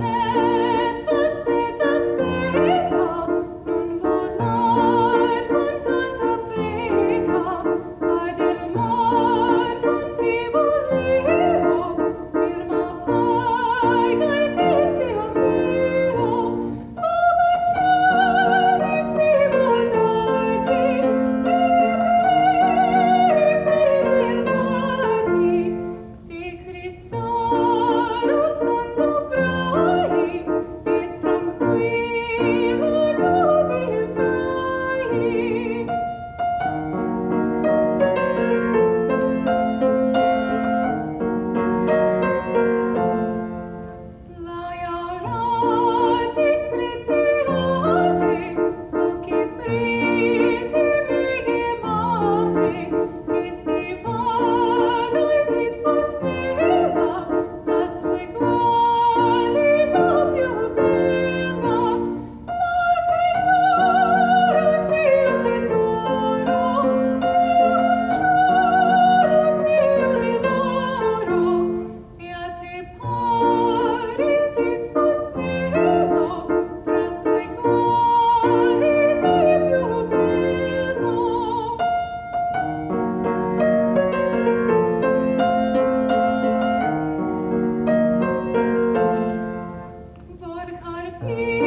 there. Show